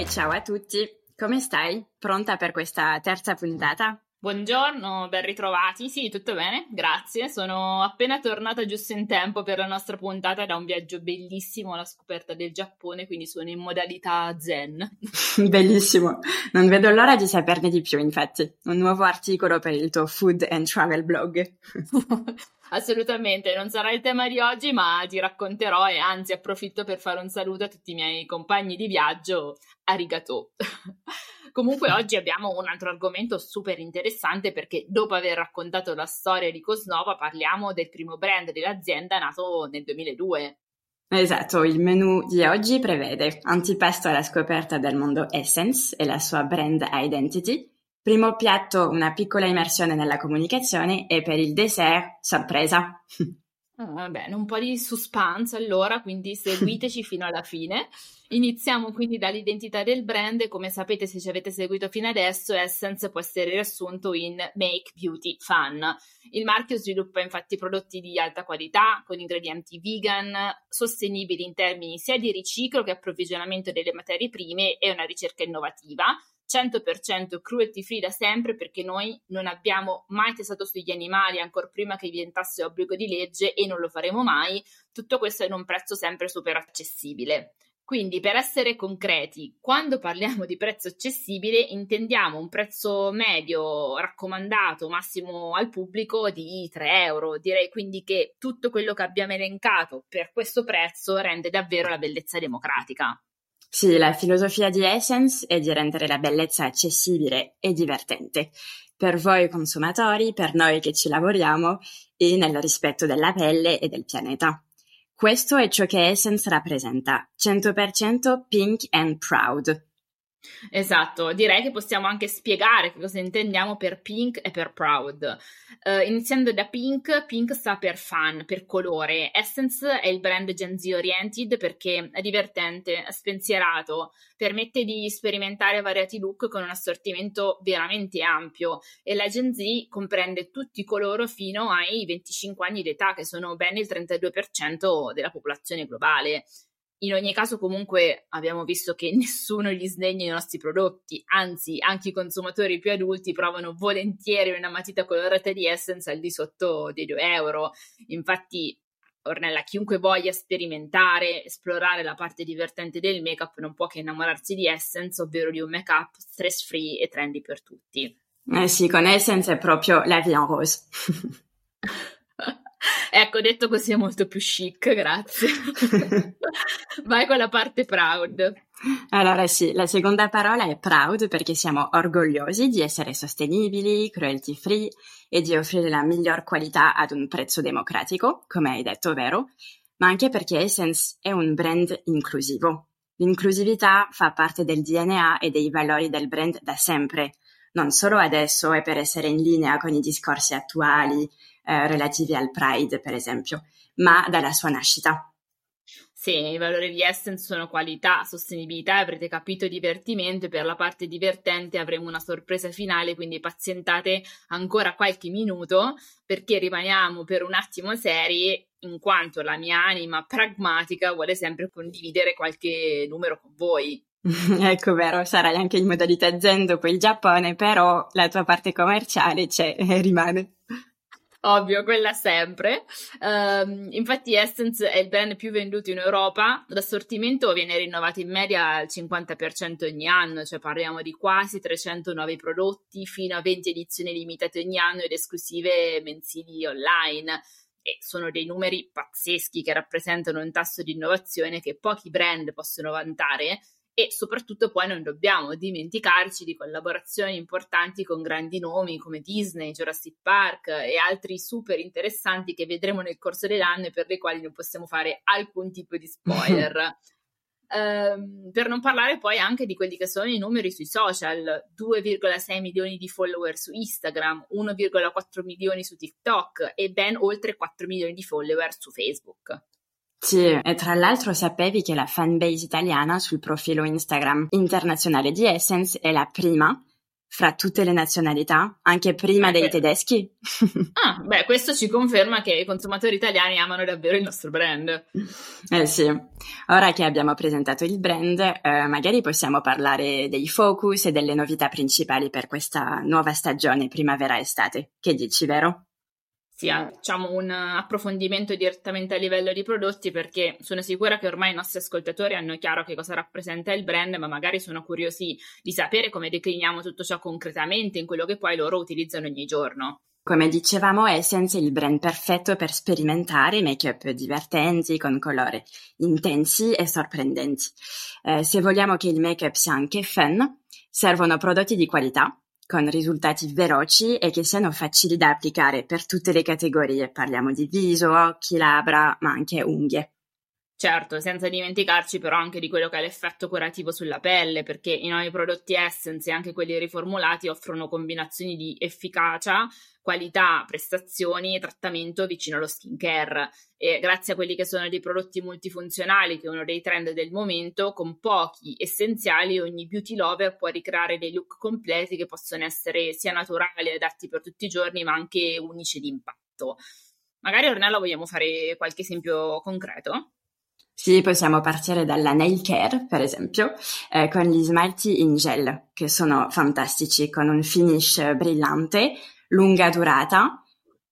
e ciao a tutti. Come stai? Pronta per questa terza puntata? Buongiorno, ben ritrovati. Sì, tutto bene, grazie. Sono appena tornata giusto in tempo per la nostra puntata da un viaggio bellissimo alla scoperta del Giappone, quindi sono in modalità zen. Bellissimo, non vedo l'ora di saperne di più, infatti. Un nuovo articolo per il tuo food and travel blog. Assolutamente, non sarà il tema di oggi, ma ti racconterò e anzi approfitto per fare un saluto a tutti i miei compagni di viaggio. Arigato. Comunque oggi abbiamo un altro argomento super interessante perché dopo aver raccontato la storia di Cosnova parliamo del primo brand dell'azienda nato nel 2002. Esatto, il menu di oggi prevede antipasto alla scoperta del mondo Essence e la sua brand identity, primo piatto una piccola immersione nella comunicazione e per il dessert sorpresa. Ah, bene, un po' di suspense allora, quindi seguiteci fino alla fine. Iniziamo quindi dall'identità del brand. Come sapete, se ci avete seguito fino adesso, Essence può essere riassunto in Make Beauty Fun. Il marchio sviluppa infatti prodotti di alta qualità, con ingredienti vegan, sostenibili in termini sia di riciclo che approvvigionamento delle materie prime e una ricerca innovativa 100% cruelty free da sempre perché noi non abbiamo mai testato sugli animali ancora prima che diventasse obbligo di legge e non lo faremo mai, tutto questo in un prezzo sempre super accessibile. Quindi per essere concreti, quando parliamo di prezzo accessibile intendiamo un prezzo medio raccomandato massimo al pubblico di 3 euro. Direi quindi che tutto quello che abbiamo elencato per questo prezzo rende davvero la bellezza democratica. Sì, la filosofia di Essence è di rendere la bellezza accessibile e divertente per voi consumatori, per noi che ci lavoriamo e nel rispetto della pelle e del pianeta. Questo è ciò che Essence rappresenta, 100% pink and proud. Esatto, direi che possiamo anche spiegare che cosa intendiamo per pink e per proud. Uh, iniziando da pink, pink sta per fun, per colore. Essence è il brand Gen Z oriented perché è divertente, è spensierato, permette di sperimentare variati look con un assortimento veramente ampio e la Gen Z comprende tutti coloro fino ai 25 anni d'età, che sono ben il 32% della popolazione globale. In ogni caso, comunque, abbiamo visto che nessuno gli sdegna i nostri prodotti, anzi, anche i consumatori più adulti provano volentieri una matita colorata di Essence al di sotto dei 2 euro. Infatti, Ornella, chiunque voglia sperimentare, esplorare la parte divertente del make-up non può che innamorarsi di Essence, ovvero di un make-up stress free e trendy per tutti. Eh sì, con Essence è proprio la vie en rose. ecco, detto così è molto più chic, grazie. Vai con la parte proud. Allora sì, la seconda parola è proud perché siamo orgogliosi di essere sostenibili, cruelty free e di offrire la miglior qualità ad un prezzo democratico, come hai detto, vero? Ma anche perché Essence è un brand inclusivo. L'inclusività fa parte del DNA e dei valori del brand da sempre, non solo adesso e per essere in linea con i discorsi attuali eh, relativi al Pride, per esempio, ma dalla sua nascita. Sì, i valori di Essence sono qualità, sostenibilità, avrete capito divertimento e per la parte divertente avremo una sorpresa finale, quindi pazientate ancora qualche minuto perché rimaniamo per un attimo seri in quanto la mia anima pragmatica vuole sempre condividere qualche numero con voi. ecco, vero, sarai anche in modalità Zen dopo il Giappone, però la tua parte commerciale c'è e rimane. Ovvio, quella sempre. Um, infatti Essence è il brand più venduto in Europa, l'assortimento viene rinnovato in media al 50% ogni anno, cioè parliamo di quasi 300 nuovi prodotti fino a 20 edizioni limitate ogni anno ed esclusive mensili online. E sono dei numeri pazzeschi che rappresentano un tasso di innovazione che pochi brand possono vantare e soprattutto poi non dobbiamo dimenticarci di collaborazioni importanti con grandi nomi come Disney, Jurassic Park e altri super interessanti che vedremo nel corso dell'anno e per le quali non possiamo fare alcun tipo di spoiler. Um, per non parlare poi anche di quelli che sono i numeri sui social, 2,6 milioni di follower su Instagram, 1,4 milioni su TikTok e ben oltre 4 milioni di follower su Facebook. Sì, e tra l'altro sapevi che la fanbase italiana sul profilo Instagram internazionale di Essence è la prima fra tutte le nazionalità, anche prima dei tedeschi. ah, beh, questo ci conferma che i consumatori italiani amano davvero il nostro brand. Eh sì, ora che abbiamo presentato il brand, eh, magari possiamo parlare dei focus e delle novità principali per questa nuova stagione primavera-estate. Che dici, vero? Sì, facciamo un approfondimento direttamente a livello di prodotti perché sono sicura che ormai i nostri ascoltatori hanno chiaro che cosa rappresenta il brand, ma magari sono curiosi di sapere come decliniamo tutto ciò concretamente in quello che poi loro utilizzano ogni giorno. Come dicevamo, Essence è il brand perfetto per sperimentare make-up divertenti con colori intensi e sorprendenti. Eh, se vogliamo che il make-up sia anche fun, servono prodotti di qualità con risultati veloci e che siano facili da applicare per tutte le categorie. Parliamo di viso, occhi, labbra, ma anche unghie. Certo, senza dimenticarci però anche di quello che è l'effetto curativo sulla pelle, perché i nuovi prodotti Essence e anche quelli riformulati offrono combinazioni di efficacia qualità, prestazioni e trattamento vicino allo skincare. E grazie a quelli che sono dei prodotti multifunzionali, che è uno dei trend del momento, con pochi essenziali ogni beauty lover può ricreare dei look completi che possono essere sia naturali, adatti per tutti i giorni, ma anche unici di impatto. Magari Ornella vogliamo fare qualche esempio concreto? Sì, possiamo partire dalla nail care, per esempio, eh, con gli smalti in gel, che sono fantastici, con un finish brillante, lunga durata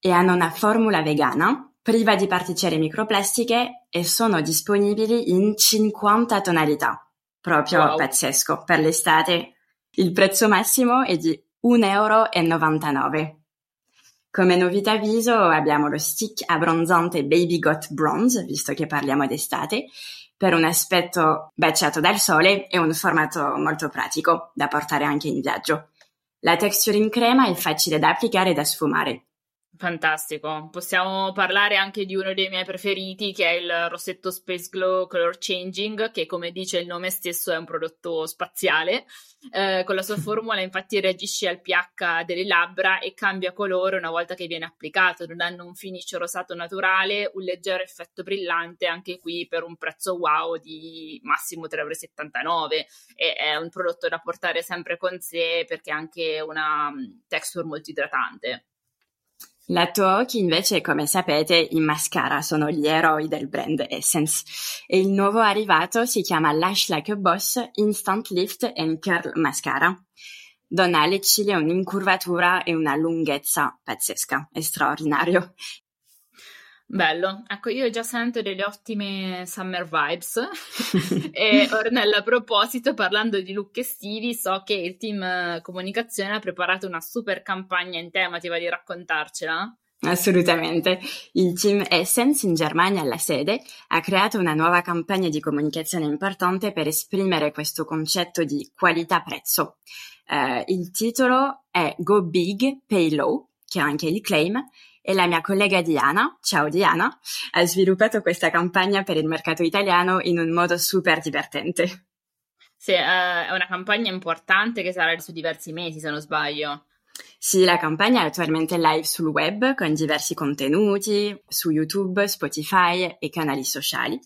e hanno una formula vegana priva di particelle microplastiche e sono disponibili in 50 tonalità. Proprio wow. pazzesco. Per l'estate il prezzo massimo è di 1,99 euro. Come novità viso abbiamo lo stick abbronzante Baby Got Bronze, visto che parliamo d'estate, per un aspetto baciato dal sole e un formato molto pratico da portare anche in viaggio. La texture in crema è facile da applicare e da sfumare. Fantastico. Possiamo parlare anche di uno dei miei preferiti, che è il rossetto Space Glow Color Changing, che come dice il nome stesso è un prodotto spaziale. Eh, con la sua formula infatti reagisce al pH delle labbra e cambia colore una volta che viene applicato, dando un finish rosato naturale, un leggero effetto brillante, anche qui per un prezzo wow di massimo 3,79 euro. E è un prodotto da portare sempre con sé perché ha anche una mm, texture molto idratante. Lato occhi invece, come sapete, i mascara sono gli eroi del brand Essence e il nuovo arrivato si chiama Lash Like a Boss Instant Lift and Curl Mascara. Dona alle ciglia un'incurvatura e una lunghezza pazzesca, è straordinario. Bello, ecco io già sento delle ottime summer vibes e Ornella a proposito parlando di look estivi so che il team eh, comunicazione ha preparato una super campagna in tema, ti va di raccontarcela? Assolutamente. Il team Essence in Germania alla sede ha creato una nuova campagna di comunicazione importante per esprimere questo concetto di qualità-prezzo. Uh, il titolo è Go Big, Pay Low, che è anche il claim, e la mia collega Diana, ciao Diana, ha sviluppato questa campagna per il mercato italiano in un modo super divertente. Sì, uh, è una campagna importante che sarà su diversi mesi, se non sbaglio. Sì, la campagna è attualmente live sul web con diversi contenuti su YouTube, Spotify e canali sociali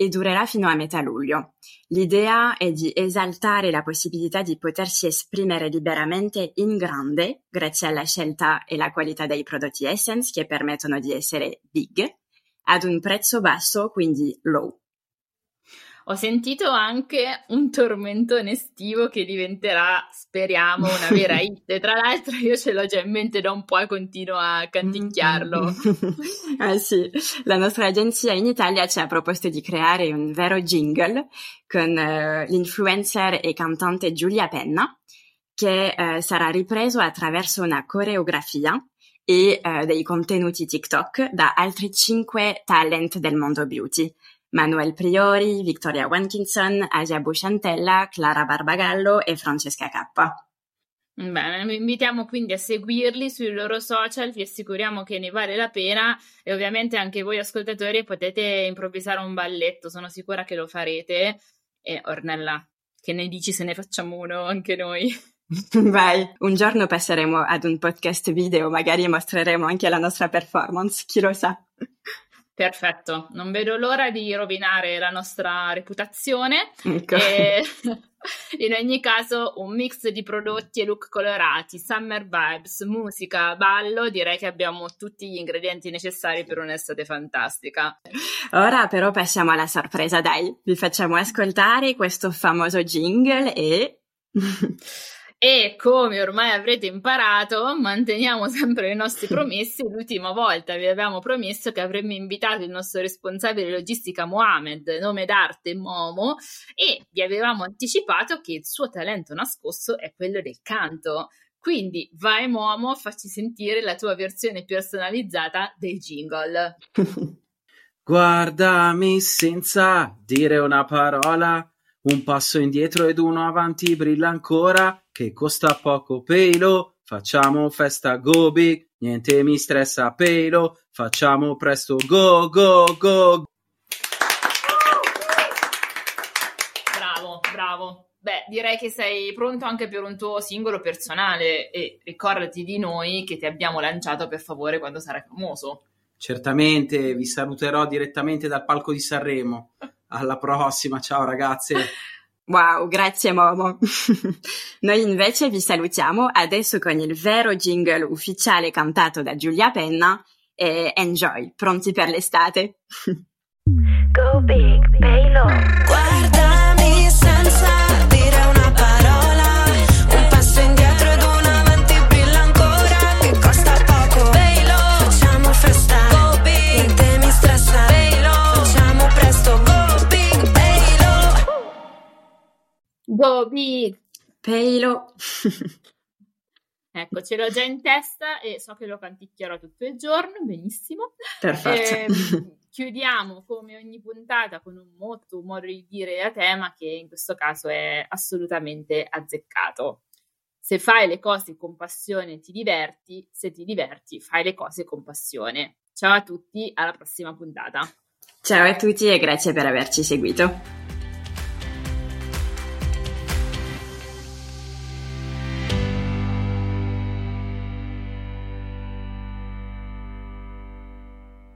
e durerà fino a metà luglio. L'idea è di esaltare la possibilità di potersi esprimere liberamente in grande grazie alla scelta e la qualità dei prodotti Essence che permettono di essere big ad un prezzo basso, quindi low. Ho sentito anche un tormentone estivo che diventerà, speriamo, una vera hit. Tra l'altro io ce l'ho già in mente da un po' e continuo a canticchiarlo. ah sì, la nostra agenzia in Italia ci ha proposto di creare un vero jingle con uh, l'influencer e cantante Giulia Penna, che uh, sarà ripreso attraverso una coreografia e uh, dei contenuti TikTok da altri cinque talent del mondo beauty. Manuel Priori, Victoria Watkinson, Asia Busciantella, Clara Barbagallo e Francesca K. Bene, vi invitiamo quindi a seguirli sui loro social, vi assicuriamo che ne vale la pena e ovviamente anche voi ascoltatori potete improvvisare un balletto, sono sicura che lo farete. E Ornella, che ne dici se ne facciamo uno anche noi? Vai, un giorno passeremo ad un podcast video, magari mostreremo anche la nostra performance, chi lo sa. Perfetto, non vedo l'ora di rovinare la nostra reputazione. Ecco. E in ogni caso, un mix di prodotti e look colorati, summer vibes, musica, ballo, direi che abbiamo tutti gli ingredienti necessari per un'estate fantastica. Ora però passiamo alla sorpresa, dai, vi facciamo ascoltare questo famoso jingle e... E come ormai avrete imparato, manteniamo sempre le nostre promesse. L'ultima volta vi avevamo promesso che avremmo invitato il nostro responsabile logistica Mohamed, nome d'arte Momo, e vi avevamo anticipato che il suo talento nascosto è quello del canto. Quindi vai Momo, facci sentire la tua versione personalizzata del jingle. Guardami senza dire una parola un passo indietro ed uno avanti brilla ancora, che costa poco pelo. Facciamo festa go big, niente mi stressa pelo. Facciamo presto go go go. Bravo, bravo. Beh, direi che sei pronto anche per un tuo singolo personale e ricordati di noi che ti abbiamo lanciato per favore quando sarai famoso. Certamente, vi saluterò direttamente dal palco di Sanremo. Alla prossima, ciao ragazze. Wow, grazie Momo. Noi invece vi salutiamo adesso con il vero jingle ufficiale cantato da Giulia Penna e enjoy, pronti per l'estate. Go big, pay low. Big! Pelo! ecco, ce l'ho già in testa e so che lo canticchierò tutto il giorno, benissimo. Perfetto. Eh, chiudiamo come ogni puntata con un motto, un modo di dire a tema che in questo caso è assolutamente azzeccato. Se fai le cose con passione ti diverti, se ti diverti fai le cose con passione. Ciao a tutti, alla prossima puntata. Ciao a tutti e grazie per averci seguito.